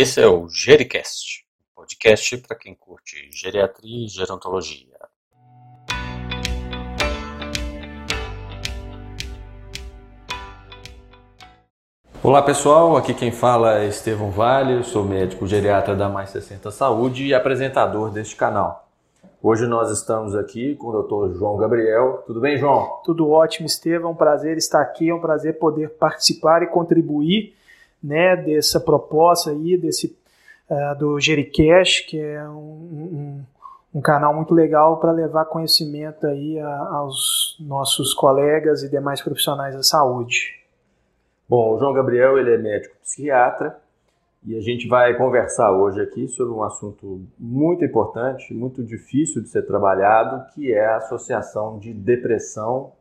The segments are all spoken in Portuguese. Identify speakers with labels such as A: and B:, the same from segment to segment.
A: Esse é o Gericast, um podcast para quem curte geriatria e gerontologia. Olá pessoal, aqui quem fala é Estevão Vale, sou médico geriatra da Mais 60 Saúde e apresentador deste canal. Hoje nós estamos aqui com o Dr. João Gabriel. Tudo bem, João?
B: Tudo ótimo, Estevão. É um prazer estar aqui, é um prazer poder participar e contribuir né, dessa proposta aí, desse uh, do Jericash, que é um, um, um, canal muito legal para levar conhecimento aí a, aos nossos colegas e demais profissionais da saúde.
A: Bom, o João Gabriel ele é médico psiquiatra e a gente vai conversar hoje aqui sobre um assunto muito importante, muito difícil de ser trabalhado, que é a associação de depressão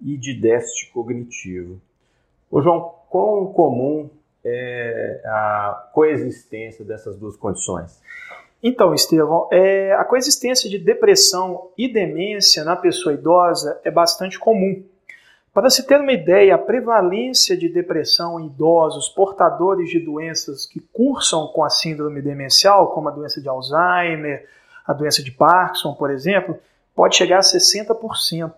A: e de déficit cognitivo. Ô João, quão comum é, a coexistência dessas duas condições?
B: Então, Estevão, é, a coexistência de depressão e demência na pessoa idosa é bastante comum. Para se ter uma ideia, a prevalência de depressão em idosos portadores de doenças que cursam com a síndrome demencial, como a doença de Alzheimer, a doença de Parkinson, por exemplo, pode chegar a 60%.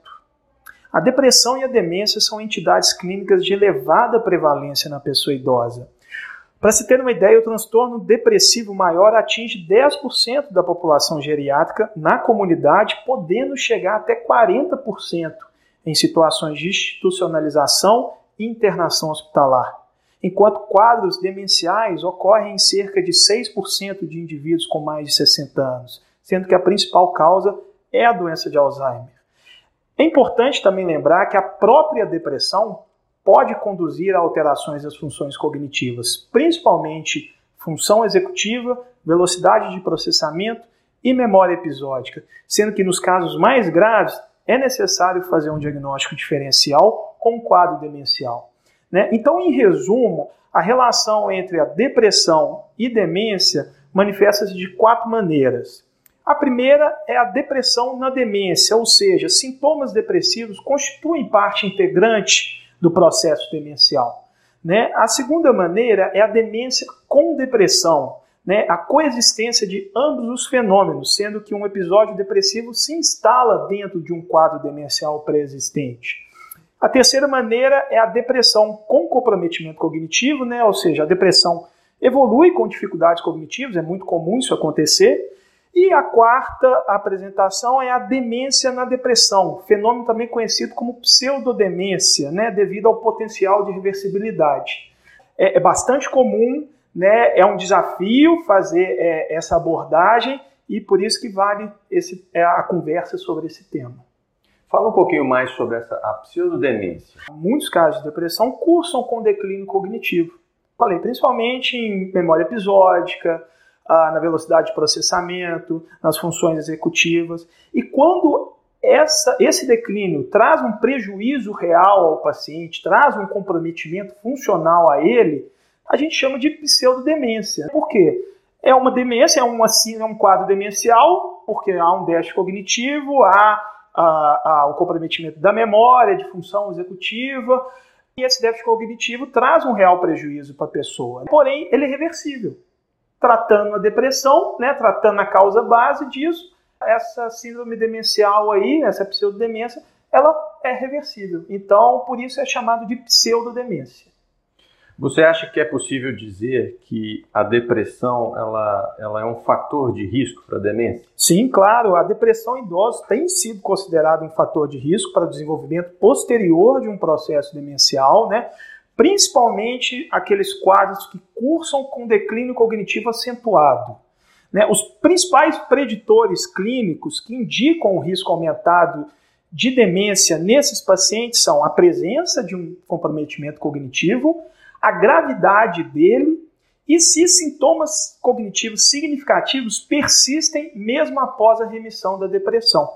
B: A depressão e a demência são entidades clínicas de elevada prevalência na pessoa idosa. Para se ter uma ideia, o transtorno depressivo maior atinge 10% da população geriátrica na comunidade, podendo chegar até 40% em situações de institucionalização e internação hospitalar. Enquanto quadros demenciais ocorrem em cerca de 6% de indivíduos com mais de 60 anos, sendo que a principal causa é a doença de Alzheimer. É importante também lembrar que a própria depressão pode conduzir a alterações das funções cognitivas, principalmente função executiva, velocidade de processamento e memória episódica, sendo que nos casos mais graves é necessário fazer um diagnóstico diferencial com um quadro demencial. Né? Então, em resumo, a relação entre a depressão e demência manifesta-se de quatro maneiras. A primeira é a depressão na demência, ou seja, sintomas depressivos constituem parte integrante do processo demencial. Né? A segunda maneira é a demência com depressão, né? a coexistência de ambos os fenômenos, sendo que um episódio depressivo se instala dentro de um quadro demencial pré-existente. A terceira maneira é a depressão com comprometimento cognitivo, né? ou seja, a depressão evolui com dificuldades cognitivas, é muito comum isso acontecer, e a quarta apresentação é a demência na depressão, fenômeno também conhecido como pseudodemência, né, devido ao potencial de reversibilidade. É, é bastante comum, né, é um desafio fazer é, essa abordagem e por isso que vale esse, é, a conversa sobre esse tema.
A: Fala um pouquinho mais sobre essa a pseudodemência.
B: Muitos casos de depressão cursam com declínio cognitivo. Falei principalmente em memória episódica, na velocidade de processamento, nas funções executivas. E quando essa, esse declínio traz um prejuízo real ao paciente, traz um comprometimento funcional a ele, a gente chama de pseudodemência. Por quê? É uma demência, é, uma, é um quadro demencial, porque há um déficit cognitivo, há, o comprometimento da memória, de função executiva, e esse déficit cognitivo traz um real prejuízo para a pessoa. Porém, ele é reversível tratando a depressão, né, tratando a causa base disso, essa síndrome demencial aí, essa pseudodemência, ela é reversível. Então, por isso é chamado de pseudodemência.
A: Você acha que é possível dizer que a depressão ela, ela é um fator de risco para a demência?
B: Sim, claro. A depressão em idosos tem sido considerada um fator de risco para o desenvolvimento posterior de um processo demencial, né? Principalmente aqueles quadros que cursam com declínio cognitivo acentuado. Né? Os principais preditores clínicos que indicam o risco aumentado de demência nesses pacientes são a presença de um comprometimento cognitivo, a gravidade dele e se sintomas cognitivos significativos persistem mesmo após a remissão da depressão.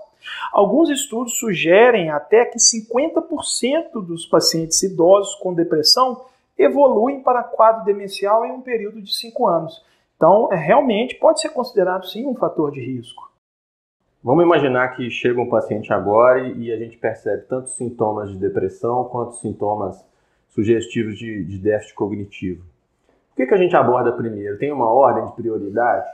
B: Alguns estudos sugerem até que 50% dos pacientes idosos com depressão evoluem para quadro demencial em um período de 5 anos. Então, é, realmente pode ser considerado sim um fator de risco.
A: Vamos imaginar que chega um paciente agora e a gente percebe tanto sintomas de depressão quanto sintomas sugestivos de, de déficit cognitivo. O que, que a gente aborda primeiro? Tem uma ordem de prioridade?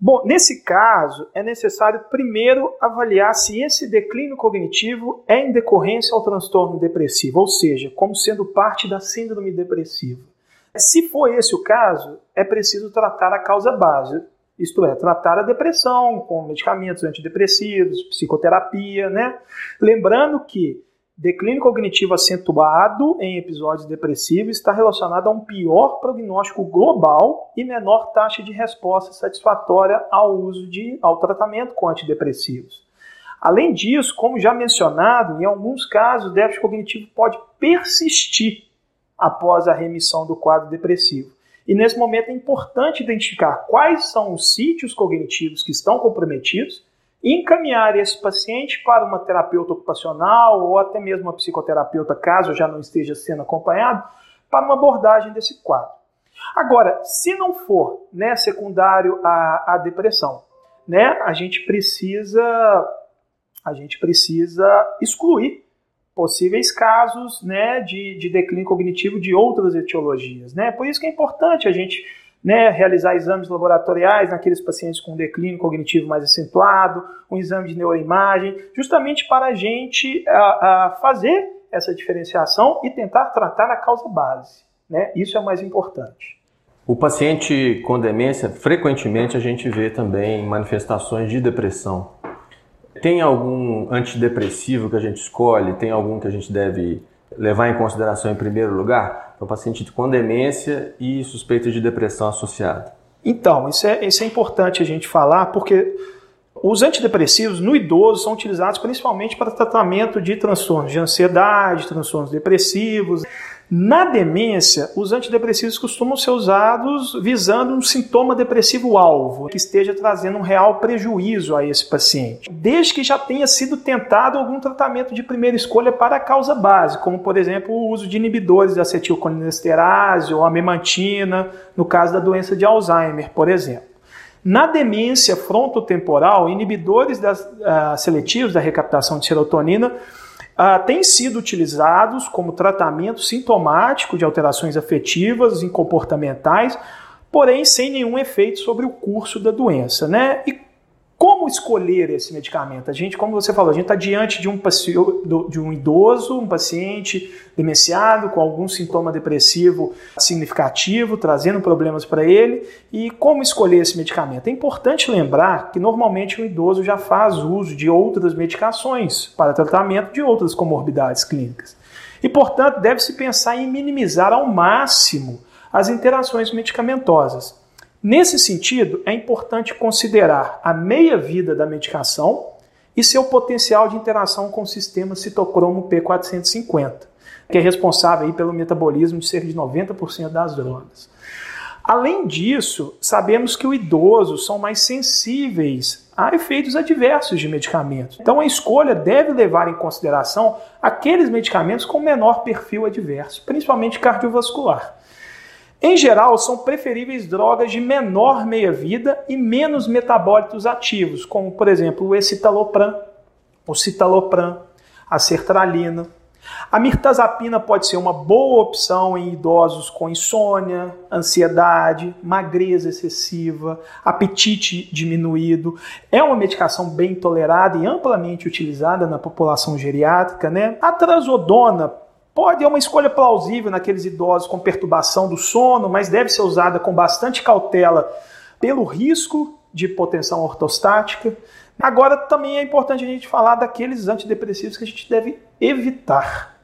B: Bom, nesse caso, é necessário primeiro avaliar se esse declínio cognitivo é em decorrência ao transtorno depressivo, ou seja, como sendo parte da síndrome depressiva. Se for esse o caso, é preciso tratar a causa base, isto é, tratar a depressão com medicamentos antidepressivos, psicoterapia, né? Lembrando que declínio cognitivo acentuado em episódios depressivos está relacionado a um pior prognóstico global e menor taxa de resposta satisfatória ao uso de ao tratamento com antidepressivos. Além disso, como já mencionado, em alguns casos o déficit cognitivo pode persistir após a remissão do quadro depressivo. E nesse momento é importante identificar quais são os sítios cognitivos que estão comprometidos encaminhar esse paciente para uma terapeuta ocupacional ou até mesmo uma psicoterapeuta, caso já não esteja sendo acompanhado, para uma abordagem desse quadro. Agora, se não for né, secundário à, à depressão, né, a gente precisa a gente precisa excluir possíveis casos né, de, de declínio cognitivo de outras etiologias. Né? Por isso que é importante a gente né, realizar exames laboratoriais naqueles pacientes com declínio cognitivo mais acentuado, um exame de neuroimagem, justamente para a gente a, a fazer essa diferenciação e tentar tratar a causa base. Né? Isso é o mais importante.
A: O paciente com demência, frequentemente a gente vê também manifestações de depressão. Tem algum antidepressivo que a gente escolhe? Tem algum que a gente deve levar em consideração em primeiro lugar? Então, paciente com demência e suspeita de depressão associada.
B: Então, isso é, isso é importante a gente falar porque os antidepressivos no idoso são utilizados principalmente para tratamento de transtornos de ansiedade, transtornos depressivos. Na demência, os antidepressivos costumam ser usados visando um sintoma depressivo alvo, que esteja trazendo um real prejuízo a esse paciente, desde que já tenha sido tentado algum tratamento de primeira escolha para a causa base, como por exemplo o uso de inibidores de acetilcolinesterase ou a memantina, no caso da doença de Alzheimer, por exemplo. Na demência frontotemporal, inibidores das, uh, seletivos da recaptação de serotonina uh, têm sido utilizados como tratamento sintomático de alterações afetivas e comportamentais, porém sem nenhum efeito sobre o curso da doença. Né? E como escolher esse medicamento? A gente, como você falou, a gente está diante de um, de um idoso, um paciente demenciado com algum sintoma depressivo significativo, trazendo problemas para ele. E como escolher esse medicamento? É importante lembrar que normalmente o idoso já faz uso de outras medicações para tratamento de outras comorbidades clínicas. E, portanto, deve-se pensar em minimizar ao máximo as interações medicamentosas. Nesse sentido, é importante considerar a meia-vida da medicação e seu potencial de interação com o sistema citocromo P450, que é responsável pelo metabolismo de cerca de 90% das drogas. Além disso, sabemos que o idoso são mais sensíveis a efeitos adversos de medicamentos. Então, a escolha deve levar em consideração aqueles medicamentos com menor perfil adverso, principalmente cardiovascular. Em geral, são preferíveis drogas de menor meia-vida e menos metabólitos ativos, como, por exemplo, o escitalopram, o citalopram, a sertralina. A mirtazapina pode ser uma boa opção em idosos com insônia, ansiedade, magreza excessiva, apetite diminuído. É uma medicação bem tolerada e amplamente utilizada na população geriátrica. Né? A trazodona Pode, é uma escolha plausível naqueles idosos com perturbação do sono, mas deve ser usada com bastante cautela pelo risco de hipotensão ortostática. Agora, também é importante a gente falar daqueles antidepressivos que a gente deve evitar.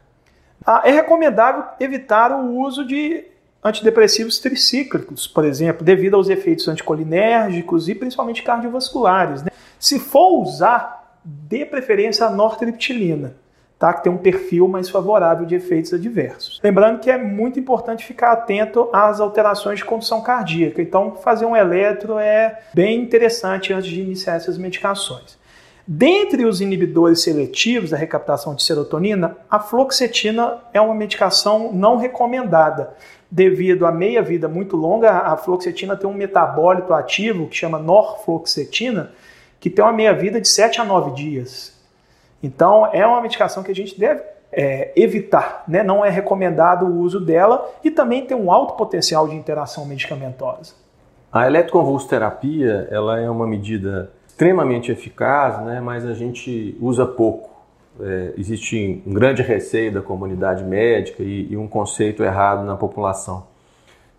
B: Ah, é recomendável evitar o uso de antidepressivos tricíclicos, por exemplo, devido aos efeitos anticolinérgicos e principalmente cardiovasculares. Né? Se for usar, dê preferência à nortriptilina tá? que tem um perfil mais favorável de efeitos adversos. Lembrando que é muito importante ficar atento às alterações de condução cardíaca, então fazer um eletro é bem interessante antes de iniciar essas medicações. Dentre os inibidores seletivos da recaptação de serotonina, a fluoxetina é uma medicação não recomendada. Devido à meia-vida muito longa, a fluoxetina tem um metabólito ativo que chama norfluoxetina, que tem uma meia-vida de 7 a 9 dias. Então, é uma medicação que a gente deve é, evitar, né? não é recomendado o uso dela e também tem um alto potencial de interação medicamentosa.
A: A eletroconvulsoterapia ela é uma medida extremamente eficaz, né? mas a gente usa pouco. É, existe um grande receio da comunidade médica e, e, um conceito errado na população.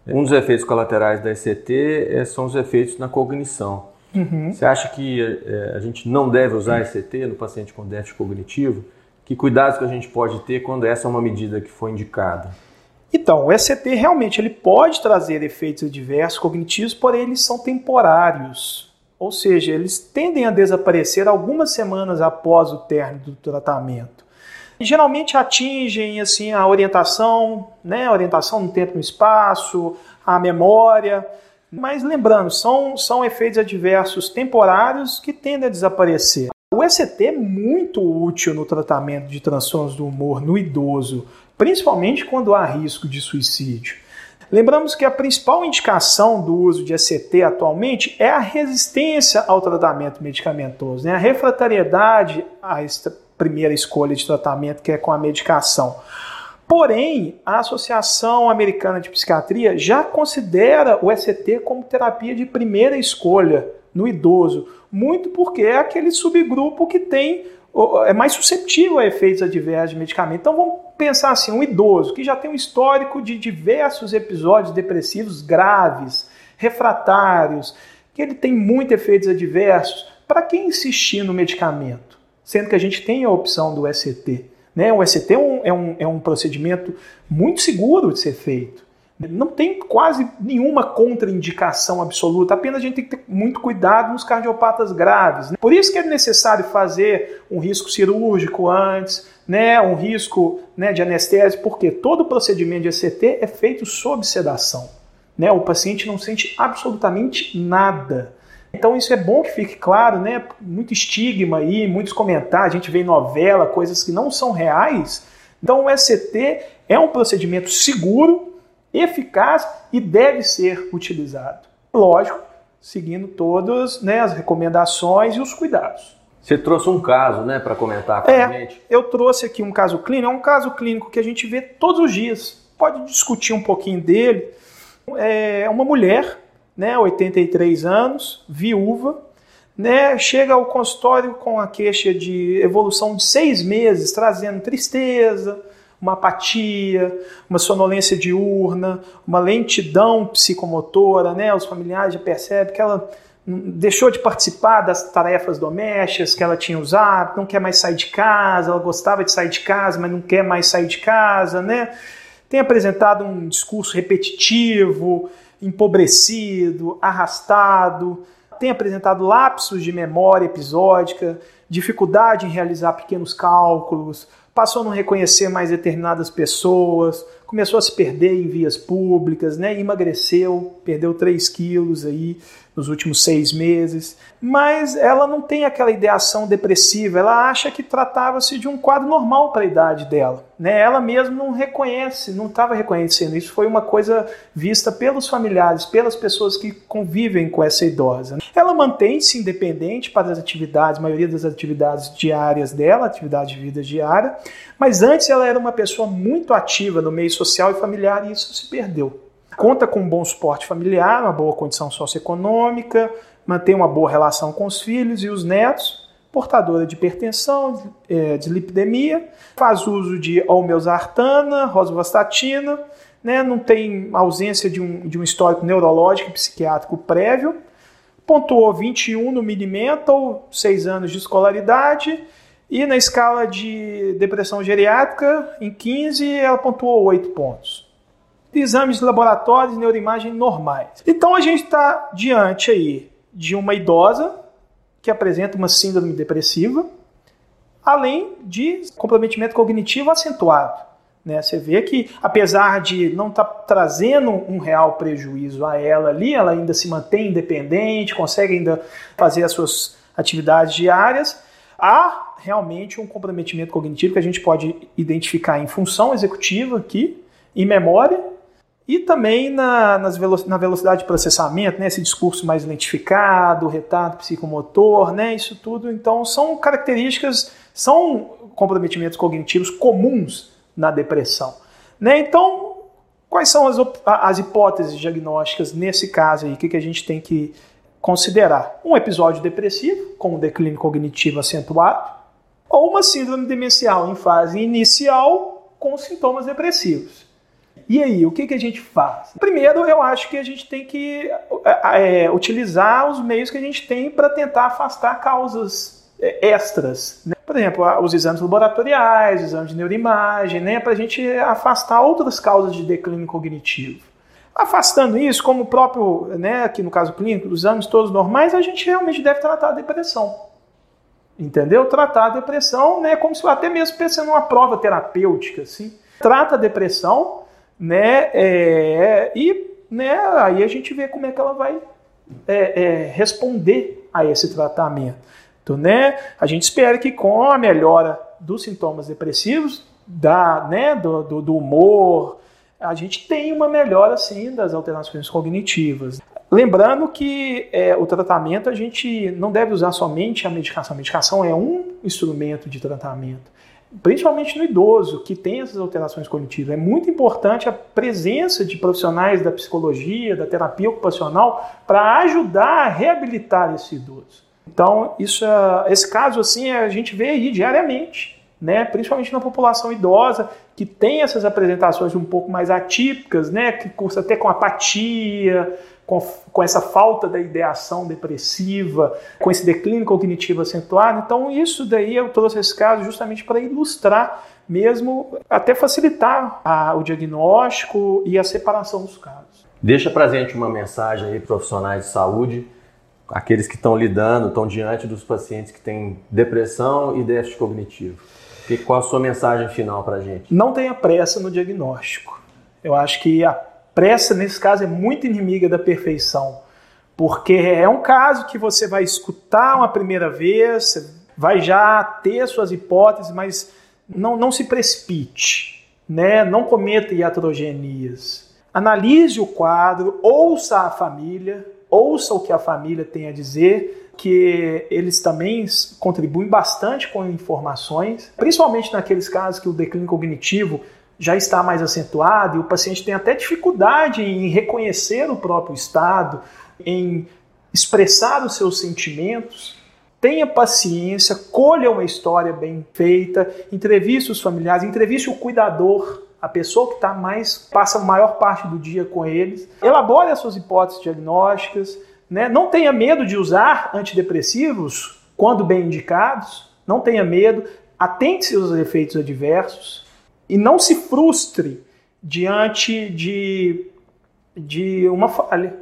A: Um dos efeitos colaterais da ECT é, são os efeitos na cognição. Uhum. Você acha que é, a gente não deve usar ECT no paciente com déficit cognitivo? Que cuidados que a gente pode ter quando essa é uma medida que foi indicada?
B: Então, o ECT realmente ele pode trazer efeitos adversos cognitivos, porém eles são temporários. Ou seja, eles tendem a desaparecer algumas semanas após o término do tratamento. E, geralmente atingem assim a orientação, né, a orientação no tempo e no espaço, a memória, mas lembrando, são, são efeitos adversos temporários que tendem a desaparecer. O ECT é muito útil no tratamento de transtornos do humor no idoso, principalmente quando há risco de suicídio. Lembramos que a principal indicação do uso de ECT atualmente é a resistência ao tratamento medicamentoso, né? a refratariedade à primeira escolha de tratamento, que é com a medicação. Porém, a Associação Americana de Psiquiatria já considera o ECT como terapia de primeira escolha no idoso, muito porque é aquele subgrupo que tem é mais suscetível a efeitos adversos de medicamento. Então vamos pensar assim, um idoso que já tem um histórico de diversos episódios depressivos graves, refratários, que ele tem muitos efeitos adversos, para que insistir no medicamento? Sendo que a gente tem a opção do ECT. Né? O ECT é um, é um, é um procedimento muito seguro de ser feito. Não tem quase nenhuma contraindicação absoluta, apenas a gente tem que ter muito cuidado nos cardiopatas graves. Por isso que é necessário fazer um risco cirúrgico antes, né, um risco né, de anestesia, porque todo procedimento de ECT é feito sob sedação. Né? O paciente não sente absolutamente nada. Então isso é bom que fique claro, né? Muito estigma aí, muitos comentários, a gente vê em novela, coisas que não são reais. Então o ECT é um procedimento seguro, eficaz e deve ser utilizado. Lógico, seguindo todas né, as recomendações e os cuidados.
A: Você trouxe um caso, né, para comentar com é, a gente?
B: Eu trouxe aqui um caso clínico, é um caso clínico que a gente vê todos os dias. Pode discutir um pouquinho dele. É uma mulher, né, 83 anos, viúva, né, chega ao consultório com a queixa de evolução de seis meses, trazendo tristeza, uma apatia, uma sonolência diurna, uma lentidão psicomotora, né? Os familiares já percebem que ela deixou de participar das tarefas domésticas que ela tinha usado, não quer mais sair de casa, ela gostava de sair de casa, mas não quer mais sair de casa, né? Tem apresentado um discurso repetitivo, empobrecido, arrastado, tem apresentado lapsos de memória episódica, dificuldade em realizar pequenos cálculos, passou a não reconhecer mais determinadas pessoas, começou a se perder em vias públicas, né? emagreceu, perdeu 3 quilos aí nos últimos seis meses, mas ela não tem aquela ideação depressiva, ela acha que tratava-se de um quadro normal para a idade dela. Né? Ela mesma não reconhece, não estava reconhecendo. Isso foi uma coisa vista pelos familiares, pelas pessoas que convivem com essa idosa. Ela mantém-se independente para as atividades, a maioria das atividades diárias dela, atividade de vida diária, mas antes ela era uma pessoa muito ativa no meio social e familiar e isso se perdeu. Conta com um bom suporte familiar, uma boa condição socioeconômica, mantém uma boa relação com os filhos e os netos, portadora de hipertensão, de lipidemia, faz uso de almesartana, rosuvastatina, né, não tem ausência de um, de um histórico neurológico e psiquiátrico prévio, pontuou 21 no Minimental, 6 anos de escolaridade, e na escala de depressão geriátrica, em 15, ela pontuou 8 pontos exames de laboratório de neuroimagem normais. Então a gente está diante aí de uma idosa que apresenta uma síndrome depressiva, além de comprometimento cognitivo acentuado. Né? Você vê que, apesar de não estar tá trazendo um real prejuízo a ela ali, ela ainda se mantém independente, consegue ainda fazer as suas atividades diárias. Há realmente um comprometimento cognitivo que a gente pode identificar em função executiva aqui, em memória E também na, nas velo na velocidade de processamento, né, esse discurso mais lentificado, retardo psicomotor, né, isso tudo. Então, são características, são comprometimentos cognitivos comuns na depressão. Né? Então, quais são as, as hipóteses diagnósticas nesse caso aí? O que, que a gente tem que considerar? Um episódio depressivo, com um declínio cognitivo acentuado, ou uma síndrome demencial em fase inicial com sintomas depressivos. E aí, o que, que a gente faz? Primeiro, eu acho que a gente tem que é, é utilizar os meios que a gente tem para tentar afastar causas é, extras. Né? Por exemplo, os exames laboratoriais, exames de neuroimagem, né? para a gente afastar outras causas de declínio cognitivo. Afastando isso, como o próprio, né, aqui no caso clínico, os exames todos normais, a gente realmente deve tratar a depressão. Entendeu? Tratar a depressão, né, como se até mesmo pensando numa prova terapêutica, assim. Trata a depressão, né? É, e né, aí a gente vê como é que ela vai é, é, responder a esse tratamento. Então, né, a gente espera que com a melhora dos sintomas depressivos, da, né, do, do, do humor, a gente tem uma melhora assim das alterações cognitivas. Lembrando que é, o tratamento a gente não deve usar somente a medicação. A medicação é um instrumento de tratamento principalmente no idoso, que tem essas alterações cognitivas. É muito importante a presença de profissionais da psicologia, da terapia ocupacional, para ajudar a reabilitar esse idoso. Então, isso, é, esse caso assim a gente vê aí diariamente, né? principalmente na população idosa, que tem essas apresentações um pouco mais atípicas, né? que cursa até com apatia, com, com essa falta da ideação depressiva, com esse declínio cognitivo acentuado. Então, isso daí eu trouxe esse caso justamente para ilustrar mesmo, até facilitar a, o diagnóstico e a separação dos casos.
A: Deixa para gente uma mensagem aí, profissionais de saúde, aqueles que estão lidando, estão diante dos pacientes que têm depressão e déficit cognitivo. Qual a sua mensagem final para a gente?
B: Não tenha pressa no diagnóstico. Eu acho que a pressa, nesse caso, é muito inimiga da perfeição. Porque é um caso que você vai escutar uma primeira vez, vai já ter suas hipóteses, mas não, não se precipite, né? não cometa iatrogenias. Analise o quadro, ouça a família, ouça o que a família tem a dizer, que eles também contribuem bastante com informações, principalmente naqueles casos que o declínio cognitivo já está mais acentuado e o paciente tem até dificuldade em reconhecer o próprio estado, em expressar os seus sentimentos. Tenha paciência, colha uma história bem feita, entreviste os familiares, entreviste o cuidador, a pessoa que está mais passa a maior parte do dia com eles. Elabore as suas hipóteses diagnósticas, né? Não tenha medo de usar antidepressivos quando bem indicados, não tenha medo, atente-se aos efeitos adversos e não se frustre diante de, de uma falha.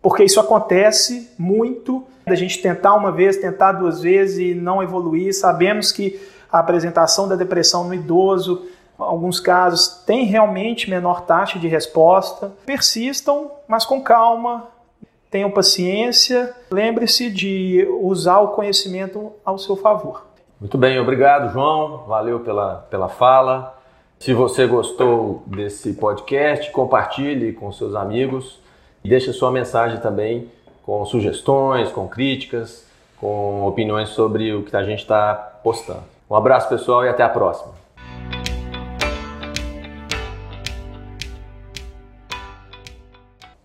B: Porque isso acontece muito, da gente tentar uma vez, tentar duas vezes e não evoluir. Sabemos que a apresentação da depressão no idoso, alguns casos, tem realmente menor taxa de resposta. Persistam, mas com calma, tenham paciência. Lembre-se de usar o conhecimento ao seu favor.
A: Muito bem, obrigado, João. Valeu pela, pela fala. Se você gostou desse podcast, compartilhe com seus amigos e deixe sua mensagem também com sugestões, com críticas, com opiniões sobre o que a gente está postando. Um abraço pessoal e até a próxima.